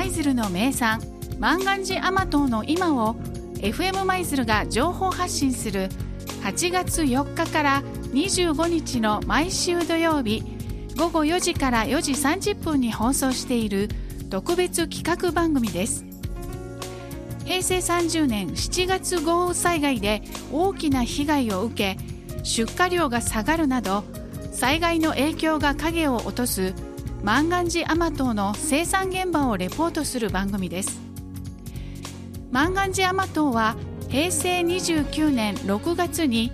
舞鶴の名産万願寺甘党の今を FM 舞鶴が情報発信する8月4日から25日の毎週土曜日午後4時から4時30分に放送している特別企画番組です。平成30年7月豪雨災害で大きな被害を受け出荷量が下がるなど災害の影響が影を落とす万願寺甘党の生産現場をレポートする番組です。万願寺甘党は平成29年6月に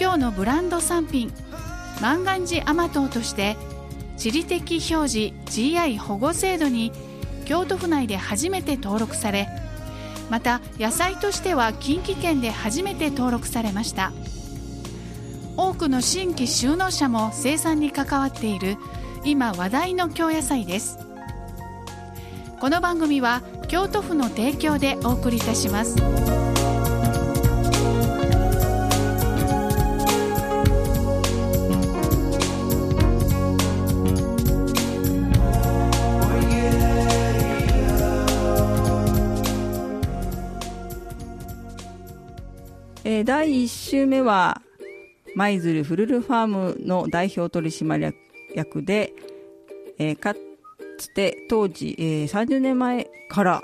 今日のブランド産品万願寺甘党として地理的表示 GI 保護制度に京都府内で初めて登録されまた野菜としては近畿圏で初めて登録されました。多くの新規就農者も生産に関わっている今話題の京野菜ですこの番組は京都府の提供でお送りいたします。えー、第1週目は舞鶴フルルファームの代表取締役で、えー、かつて当時、えー、30年前から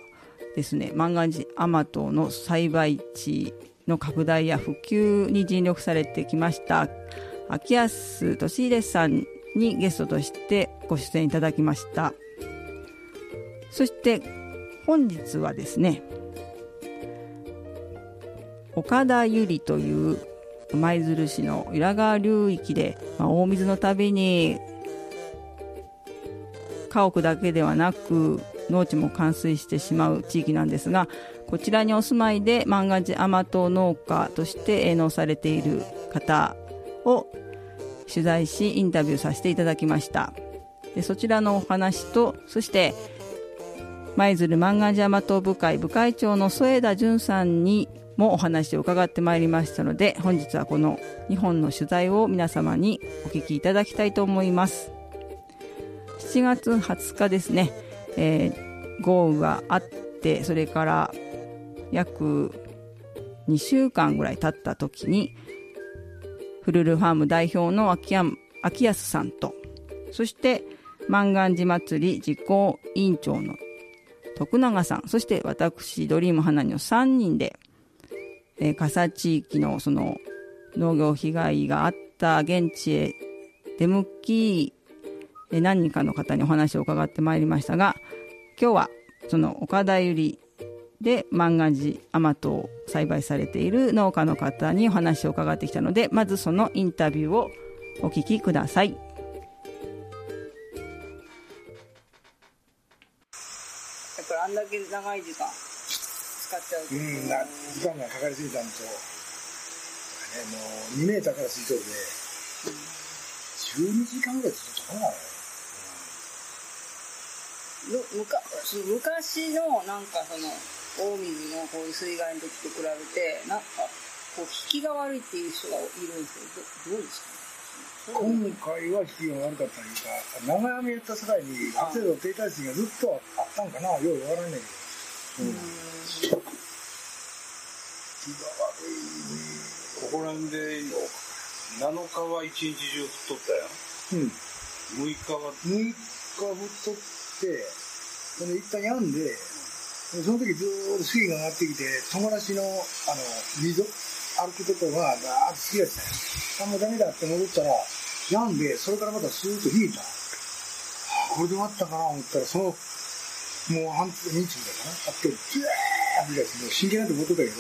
ですね万願寺甘党の栽培地の拡大や普及に尽力されてきました秋安俊秀さんにゲストとしてご出演いただきました。そして本日はですね岡田由里という舞鶴市の裏川流域で、まあ、大水のたびに家屋だけではなく農地も冠水してしまう地域なんですがこちらにお住まいで万願寺甘党農家として営農されている方を取材しインタビューさせていただきました。でそちらのお話とそして舞鶴万願寺甘党部会部会長の添田淳さんにもお話を伺ってまいりましたので本日はこの2本の取材を皆様にお聞きいただきたいと思います。7月20日ですね、えー、豪雨があってそれから約2週間ぐらい経った時にフルルファーム代表の秋秋安さんとそして万願寺祭り実行委員長の徳永さんそして私ドリーム花の3人でえー、笠地域のその農業被害があった現地へ出向き、何人かの方にお話を伺ってまいりましたが今日はその岡田由里で万願寺甘党を栽培されている農家の方にお話を伺ってきたのでまずそのインタビューをお聞きください。あんだけ長い時間使っちゃうと。うん、な時間がかかりすぎたのと、ね、もう2メーターから水上で、12時間ぐらいずっとかな昔昔のなんかその大水のこういう水害の時と比べてなんかこう引きが悪いっていう人がいるんですけどどうですか？今回は引きが悪かったというか長雨やった世代にあ。る程度停滞水がずっとあったんかな。ようわからんねんけど。うん、気が悪いね。ここら辺で7日は一日中降っとったようん。6日は6日降っとってそれ一旦病んでその時ずっと水位が上がってきて友達のあの水歩くとこがガーッと好きやったんやあもうダメだって戻ったら病んでそれからまたスーッと引いたこれで終わったかな思ったらそのもう半日ぐらいかな。あって、ずーってもう真剣なんて思ってたけど、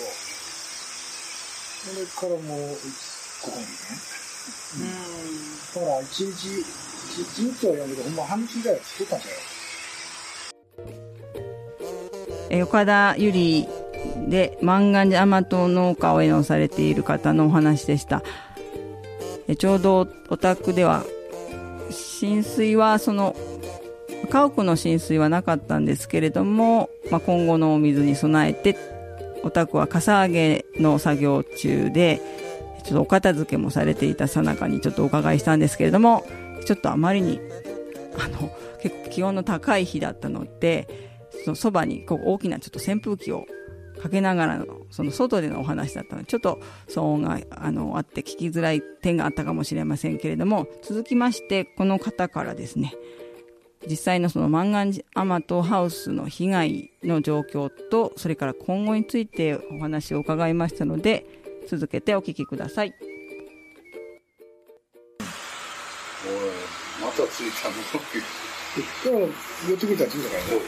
それからもう、ここにね。うん。だから一日、一日はやけど、ほんま半日ぐらい作ったんじゃない岡田ゆりで万願寺甘党農家を営農されている方のお話でした。ちょうどお宅では浸水はその家屋の浸水はなかったんですけれども、まあ、今後のお水に備えてお宅はかさ上げの作業中でちょっとお片付けもされていたさなかにちょっとお伺いしたんですけれどもちょっとあまりにあの結構気温の高い日だったのでそのそばにこう大きなちょっと扇風機をかけながらのその外でのお話だったのでちょっと騒音があのあって聞きづらい点があったかもしれませんけれども続きましてこの方からですね実際のそのマンガンジアマトハウスの被害の状況とそれから今後についてお話を伺いましたので続けてお聞きください。おいまたついたの？でも寄ってくれたらついたからね。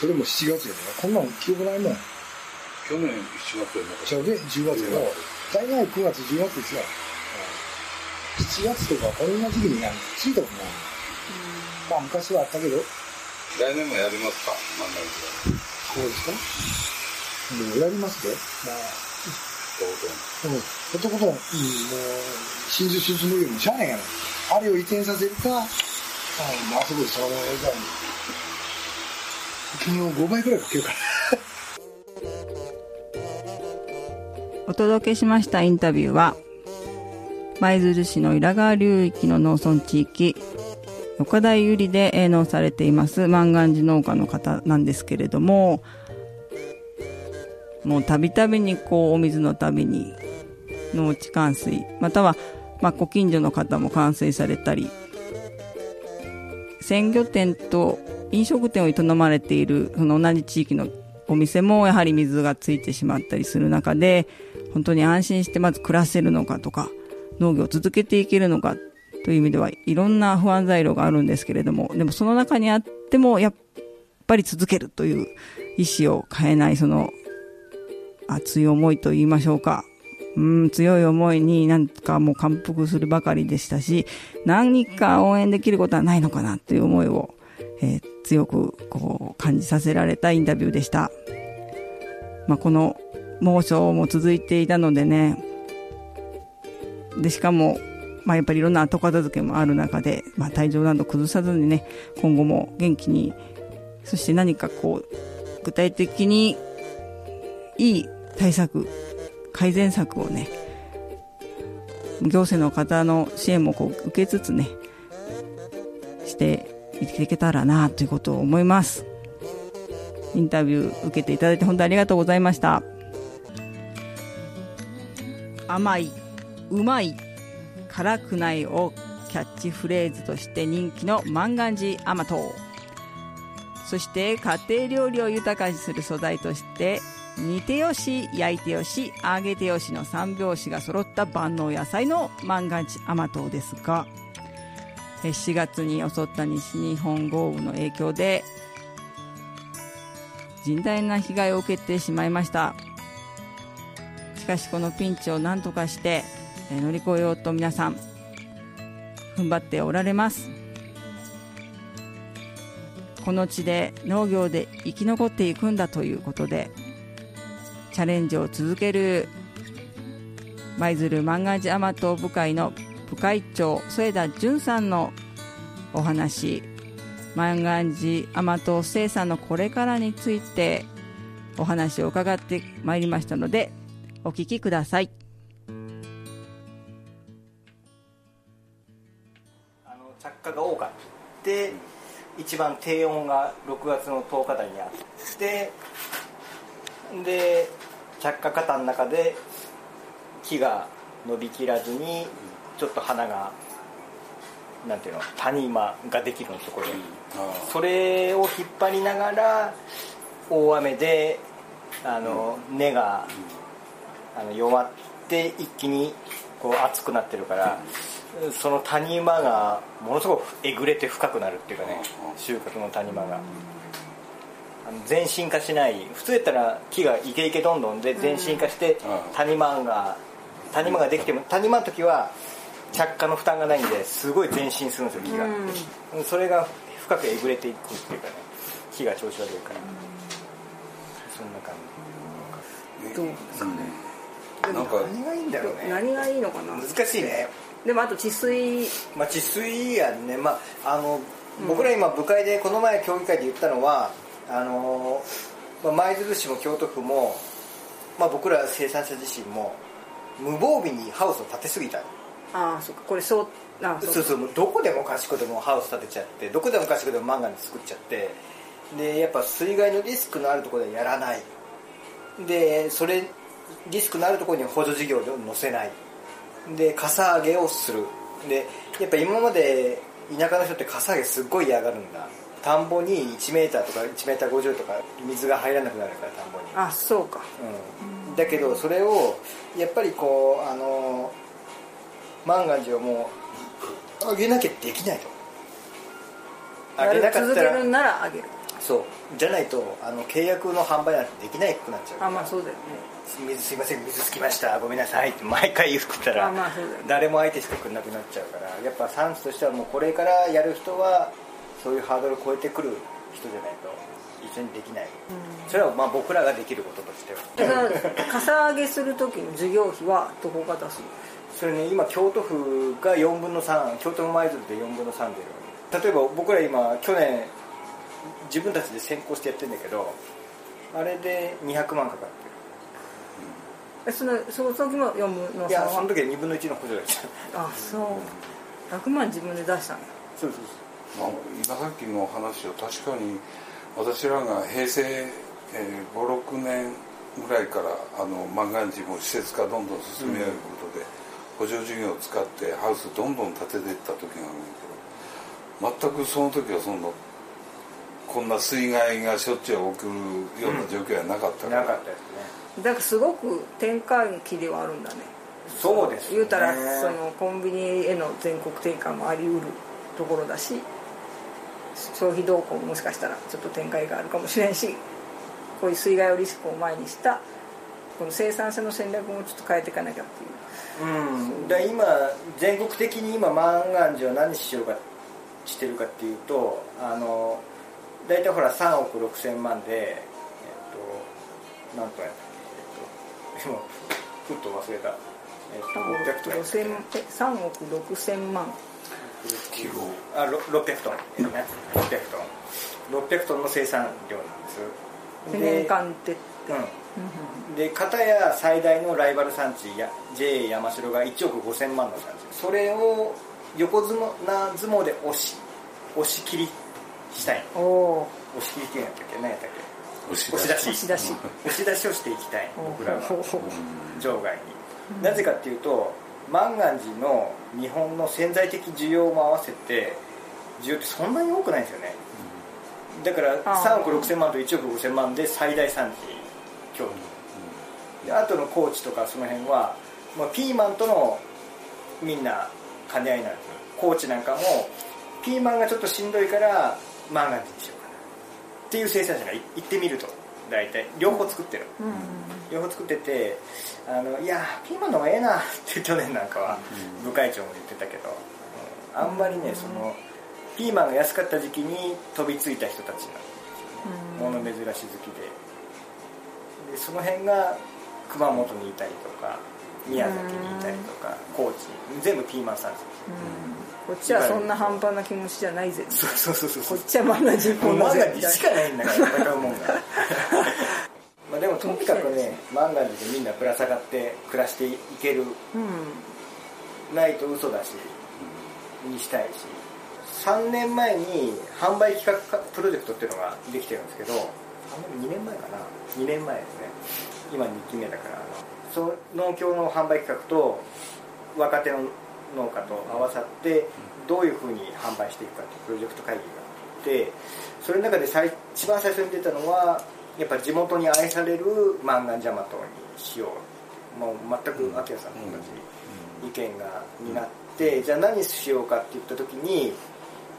それも7月やからこんなん記憶ないもん。去年7月やな。かっちゃうで10月やろ大概9月10月ですよ7月とかこんな時期になんかついたことない。まあ昔はあったけど。た来年もやりますか漫画そうですか？でやりますで。まあどううん、ことことん、うん、もう、真珠進むよりもしゃあないやろ。あれを移転させるか、ああそこでそのやりたい。金を5倍くらいかけるから。お届けしましたインタビューは舞鶴市の稲川流域の農村地域岡田ゆりで営農されています万願寺農家の方なんですけれどももうたびたびにこうお水のたびに農地冠水またはまあご近所の方も冠水されたり鮮魚店と飲食店を営まれているその同じ地域のお店もやはり水がついてしまったりする中で本当に安心してまず暮らせるのかとか農業を続けていけるのかという意味ではいろんな不安材料があるんですけれどもでもその中にあってもやっぱり続けるという意思を変えないその熱い思いと言いましょうか。うん、強い思いになんかもう感服するばかりでしたし、何か応援できることはないのかなという思いを、えー、強くこう感じさせられたインタビューでした。まあ、この猛暑も続いていたのでね、で、しかも、まあ、やっぱりいろんな後片付けもある中で、まあ、体調など崩さずにね、今後も元気に、そして何かこう、具体的にいい対策、改善策をね、行政の方の支援もこう受けつつね、していけたらなということを思います。インタビュー受けていただいて本当にありがとうございました。甘い、うまい、辛くないをキャッチフレーズとして人気の万願寺甘党。そして家庭料理を豊かにする素材として煮てよし焼いてよし揚げてよしの三拍子が揃った万能野菜の万願寺甘党ですが4月に襲った西日本豪雨の影響で甚大な被害を受けてしまいました。しかしこのピンチを何とかして乗り越えようと皆さん踏ん張っておられます。この地で農業で生き残っていくんだということでチャレンジを続ける舞鶴万願寺甘党部会の部会長添田淳さんのお話。万願寺甘党生産のこれからについてお話を伺ってまいりましたのでお聞きください。あの着火が多かって一番低温が6月の10日台にあってで着火型の中で木が伸びきらずにちょっと花がなんていうの谷間ができるのそこで。それを引っ張りながら大雨であの根があの弱って一気にこう熱くなってるからその谷間がものすごくえぐれて深くなるっていうかね収穫の谷間があの全身化しない普通やったら木がイケイケどんどんで全身化して谷間が谷間ができても谷間の時は着火の負担がないんですごい前進するんですよ木が。それが深くえぐれていくっていうかね木が調子悪いから。そんな感どう？ですかねなんかじ何がいいんだろうね。何がいいのかな？難しいね。でもあと治水。まあ治水やね。まああの僕ら今部会でこの前協議会で言ったのはあのまあ舞鶴市も京都府も、まあ、僕ら生産者自身も無防備にハウスを建てすぎたああそっかこれそうあそうそうどこでもかしこでもハウス建てちゃってどこでもかしこでもマンガンで作っちゃってでやっぱ水害のリスクのあるところでやらない。でそれリスクのあるところに補助事業を載せない。でかさ上げをする。でやっぱ今まで田舎の人ってかさ上げすっごい嫌がるんだ田んぼに1メーターとか1メーター50とか水が入らなくなるから田んぼに。あそうか。うん、だけどそれをやっぱりこうあのマンガンジをもう上げなきゃできないと。上げなかったら続けるならあげる。そう。じゃないとあの契約の販売なんてできなくなっちゃうあまあそうだよね。水すいません水つきました。ごめんなさい。って毎回言ってたら。あまあそうだよね。誰も相手してくれなくなっちゃうから。やっぱ産地としてはもうこれからやる人はそういうハードルを超えてくる人じゃないと一緒にできない、それはまあ僕らができることとしては。だからかさ上げする時の授業費はどこが出すの？それね今京都府が4分の3京都府舞鶴で4分の3で例えば僕ら今去年自分たちで先行してやってるんだけどあれで200万かかってえそのその時も4分の3るいやそのは時は2分の1の補助だったあそう。100万自分で出したんやそうそうまあ、今さっきの話を確かに私らが平成、えー、56年ぐらいからあの万願寺も施設化どんどん進めることで、補助事業を使ってハウスどんどん建てていった時があるんだけど全くその時はそのこんな水害がしょっちゅう起きるような状況はなかったから、なかったですね。だからすごく転換期ではあるんだね。そうです、ね、言うたらそのコンビニへの全国転換もありうるところだし消費動向ももしかしたらちょっと展開があるかもしれんしこういう水害をリスクを前にしたこの生産性の戦略もちょっと変えていかなきゃっていう。うん、で今全国的に今万願寺は何しようかしてるかっていうとあの大体ほら3億6千万でえっと何とやったっけ、えっと、今ふっと忘れた、えっと、600トン5000え3億6千万あろ600トンですね。600トン。600トンの生産量なんです。年で間って。うん。で片や最大のライバル産地や JA 山城が1億5000万の産地。それを横綱相撲で押し押し切りしたい。押し切りっていうんやったっけ？何やったっ押し。け押し出し。押し出し。押し出しをしていきたい。僕らは。場外に。なぜかっていうと万願寺の日本の潜在的需要も合わせて需要ってそんなに多くないんですよね。だからあー。3億6000万と1億5000万で最大産地京都。であとの高知とかその辺は、まあ、ピーマンとのみんな兼ね合いなんですよ。高知なんかもピーマンがちょっとしんどいから万願寺にしようかな。っていう生産者がい行ってみると大体。両方作ってる。うん。両方作っててあのいやピーマンの方がええなって去年なんかは部会長も言ってたけど、うんあんまりねそのピーマンが安かった時期に飛びついた人たちなん。ですよね物珍し好きで。でその辺が熊本にいたりとか宮崎にいたりとか高知に全部ピーマン産地こっちはそんな半端な気持ちじゃないぜ。そうそうそうそうこっちは漫画人もう口だぜ漫画にしかないんだから戦うもんがまあでもとにかくね漫画でみんなぶら下がって暮らしていけるうんないと嘘だしにしたいし。3年前に販売企画プロジェクトっていうのができてるんですけど2年前かな。2年前ですね。今2期目だからその農協の販売企画と若手の農家と合わさってどういうふうに販売していくかっていうプロジェクト会議があってそれの中で最一番最初に出たのはやっぱ地元に愛される漫画ジャマトにしようもう全く秋谷さんと同じ意見がになって、じゃあ何しようかって言った時に、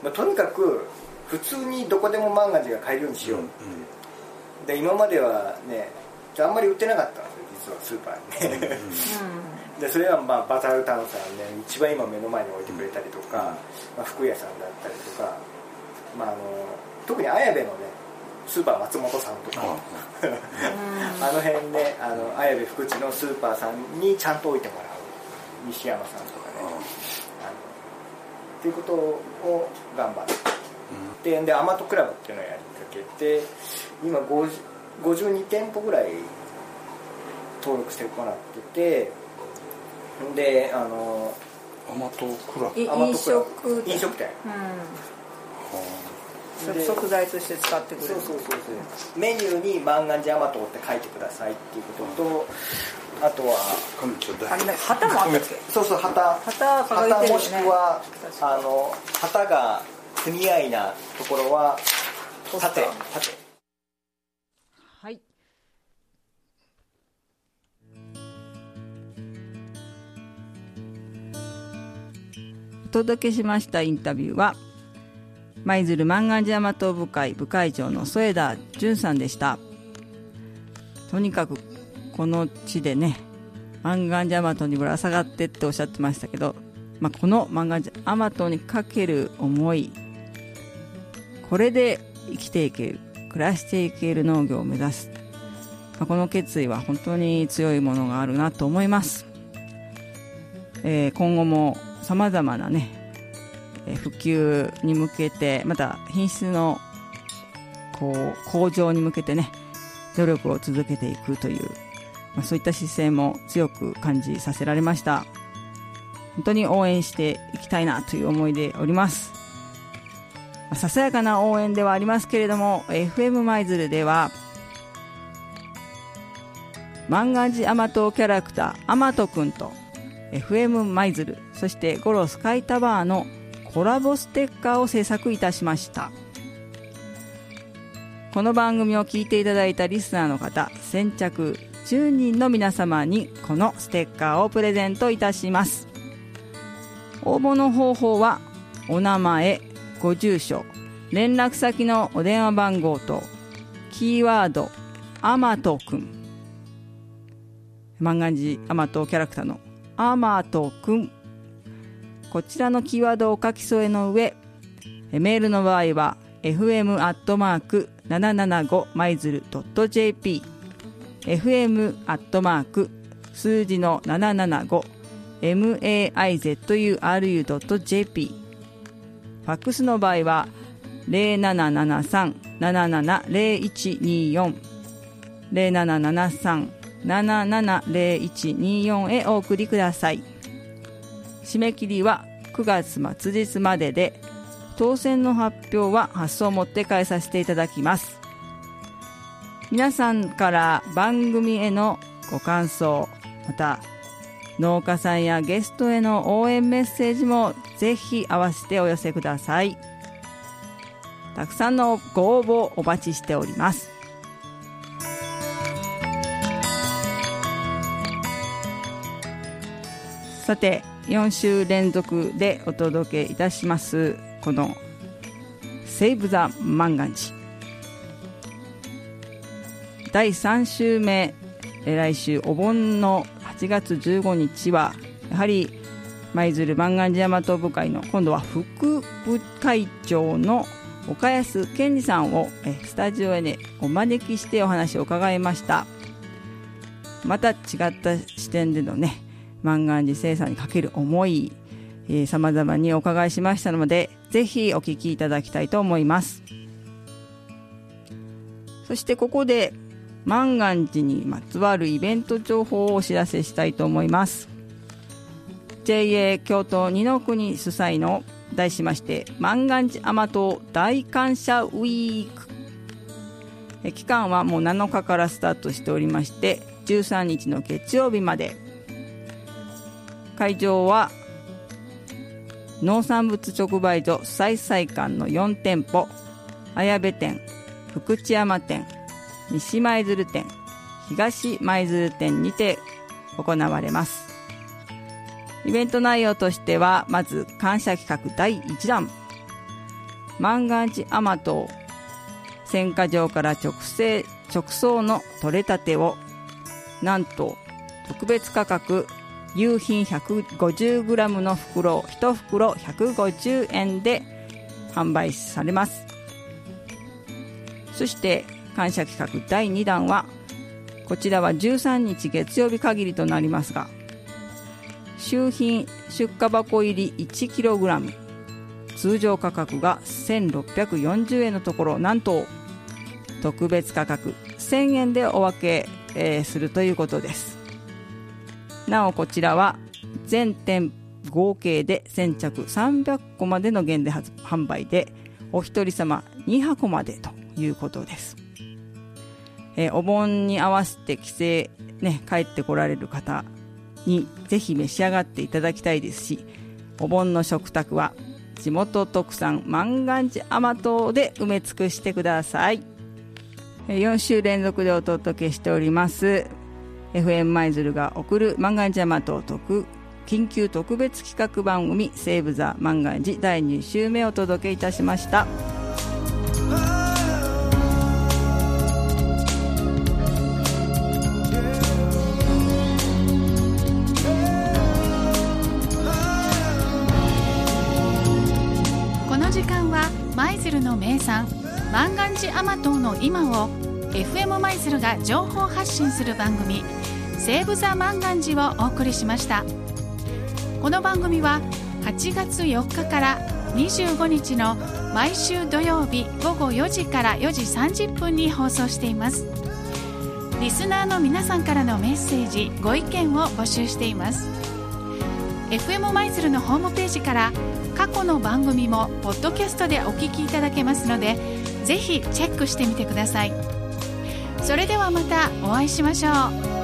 まあ、とにかく普通にどこでも漫画寺が買えるようにしよう、で今まではねあんまり売ってなかったんですよ実はスーパーに。ね、でそれはまあバタータウンさんね一番今目の前に置いてくれたりとか、まあ、服屋さんだったりとか、まあ、あの特に綾部のねスーパー松本さんとか、あ の辺であの綾部福地のスーパーさんにちゃんと置いてもらう西山さんとかね、あのっていうことを頑張って、ででアマトクラブっていうのをやりかけて今50 52店舗ぐらい登録してもらっててであの甘党クラブ。い飲食飲食店。うん。食材として使ってくれる。そうそうそうそう。メニューに万願寺甘党って書いてくださいっていうこととあとはこんあれね旗もあったっけ？そうそう旗。旗掲げてるよね。旗もしくはあの旗が組合なところは縦縦届けしましたインタビューは舞鶴万願寺大和部会部会長の添田淳さんでした。とにかくこの地でね万願寺大和にぶら下がってっておっしゃってましたけど、まあ、この万願寺大和にかける思いこれで生きていける暮らしていける農業を目指す、まあ、この決意は本当に強いものがあるなと思います、えー今後もさまざまなねえ普及に向けてまた品質のこう向上に向けてね努力を続けていくという、まあ、そういった姿勢も強く感じさせられました。本当に応援していきたいなという思いでおります。まあささやかな応援ではありますけれども FM 舞鶴では万願寺甘党キャラクター甘党くんと FM 舞鶴そしてゴロスカイタワーのコラボステッカーを制作いたしました。この番組を聞いていただいたリスナーの方先着10人の皆様にこのステッカーをプレゼントいたします。応募の方法はお名前ご住所連絡先のお電話番号とキーワード「アマトくん」万願寺アマトキャラクターのアマトくんこちらのキーワードを書き添えの上メールの場合は fm.775 マイズル .jp fm 数字の775 maizuru.jp ファックスの場合は0773-770124 0773-770124へお送りください。締め切りは9月末日までで当選の発表は発送をもって返させていただきます。皆さんから番組へのご感想また農家さんやゲストへの応援メッセージもぜひ合わせてお寄せください。たくさんのご応募をお待ちしております。さて4週連続でお届けいたしますこの「セーブ・ザ・マンガンジ」第3週目来週お盆の8月15日はやはり舞鶴万願寺大和部会の今度は副部会長の岡安健二さんをスタジオへ、ね、お招きしてお話を伺いました。また違った視点でのね万願寺生産にかける思いさまざまにお伺いしましたのでぜひお聞きいただきたいと思います。そしてここで万願寺にまつわるイベント情報をお知らせしたいと思います。JA 京都二の国主催の題しまして万願寺甘党大感謝ウィーク。期間はもう7日からスタートしておりまして13日の月曜日まで会場は農産物直売所再々館の4店舗綾部店福知山店西舞鶴店東舞鶴店にて行われます。イベント内容としてはまず感謝企画第1弾。万願寺甘党選果場から直製直送の取れたてをなんと特別価格夕品 150g の袋1袋150円で販売されます。そして感謝企画第2弾はこちらは13日月曜日限りとなりますが周品出荷箱入り 1kg 通常価格が1640円のところなんと特別価格1000円でお分け、えーするということです。なおこちらは全店合計で先着300個までの限定販売でお一人様2箱までということです、えーお盆に合わせて帰省ね帰ってこられる方にぜひ召し上がっていただきたいですしお盆の食卓は地元特産万願寺甘党で埋め尽くしてください。4週連続でお届けしております。FM 舞鶴が送る万願寺甘党特緊急特別企画番組「セーブ・ザ・万願寺」第2週目をお届けいたしました。この時間は舞鶴の名産万願寺甘党の今を FM 舞鶴が情報発信する番組「セーブ・ザ・万願寺」をお送りしました。この番組は8月4日から25日の毎週土曜日午後4時から4時30分に放送しています。リスナーの皆さんからのメッセージご意見を募集しています。FM 舞鶴のホームページから過去の番組もポッドキャストでお聞きいただけますのでぜひチェックしてみてください。それではまたお会いしましょう。